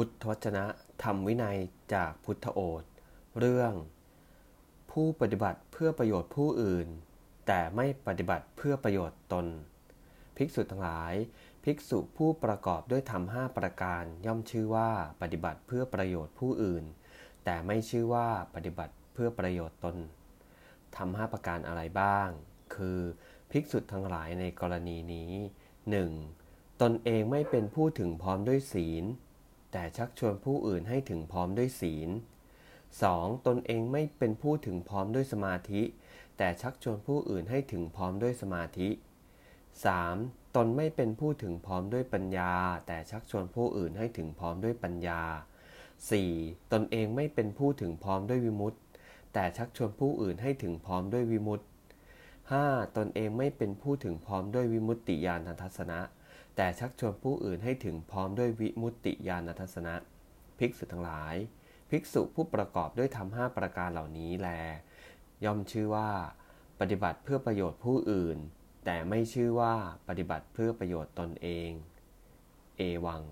พุทธวจนะธรรมวินัยจากพุทธโอษเรื่อง ผู้ปฏิบัติเพื่อประโยชน์ผู้อื่น แต่ไม่ปฏิบัติเพื่อประโยชน์ตน ภิกษุทั้งหลาย ภิกษุผู้ประกอบด้วยธรรมห้าประการย่อมชื่อว่าปฏิบัติเพื่อประโยชน์ผู้อื่น แต่ไม่ชื่อว่าปฏิบัติเพื่อประโยชน์ตนทำห้าประการอะไรบ้าง คือภิกษุทั้งหลายในกรณีนี้ 1. ตนเองไม่เป็นผู้ถึงพร้อมด้วยศีล แต่ชักชวนผู้อื่นให้ถึงพร้อมด้วยศีล 2. ตนเองไม่เป็นผู้ถึงพร้อมด้วยสมาธิ แต่ชักชวนผู้อื่นให้ถึงพร้อมด้วยสมาธิ 3. ตนไม่เป็นผู้ถึงพร้อมด้วยปัญญา แต่ชักชวนผู้อื่นให้ถึงพร้อมด้วยปัญญา 4. ตนเองไม่เป็นผู้ถึงพร้อมด้วยวิมุตติแต่ชักชวนผู้อื่นให้ถึงพร้อมด้วยวิมุตติ 5. ตนเองไม่เป็นผู้ถึงพร้อมด้วยวิมุตติญาณทัศนะ แต่ชักชวนผู้อื่นให้ถึงพร้อมด้วยวิมุตติญาณทัศนะ ภิกษุทั้งหลาย ภิกษุผู้ประกอบด้วยธรรมห้าประการเหล่านี้แล ย่อมชื่อว่า ปฏิบัติเพื่อประโยชน์ผู้อื่น แต่ไม่ชื่อว่าปฏิบัติเพื่อประโยชน์ตนเอง เอวัง